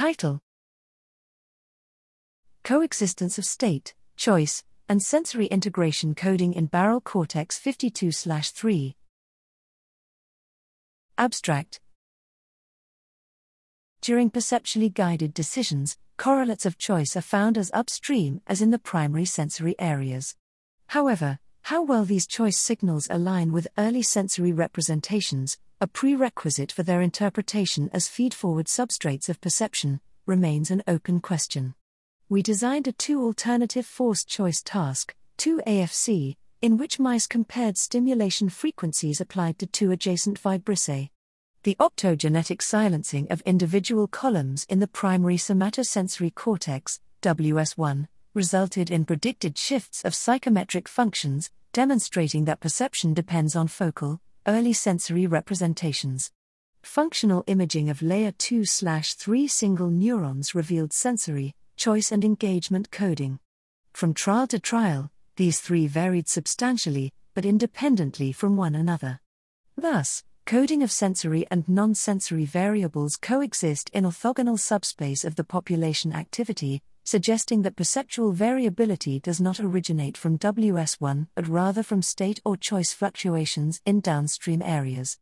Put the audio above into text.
Title Coexistence of State, Choice, and Sensory Integration Coding in Barrel Cortex 52 3. Abstract During perceptually guided decisions, correlates of choice are found as upstream as in the primary sensory areas. However, how well these choice signals align with early sensory representations, a prerequisite for their interpretation as feed-forward substrates of perception, remains an open question. We designed a two alternative forced choice task, 2AFC, in which mice compared stimulation frequencies applied to two adjacent vibrissae. The optogenetic silencing of individual columns in the primary somatosensory cortex, WS1, resulted in predicted shifts of psychometric functions, demonstrating that perception depends on focal, early sensory representations. Functional imaging of layer 2 3 single neurons revealed sensory, choice, and engagement coding. From trial to trial, these three varied substantially, but independently from one another. Thus, coding of sensory and non sensory variables coexist in orthogonal subspace of the population activity, suggesting that perceptual variability does not originate from WS1 but rather from state or choice fluctuations in downstream areas.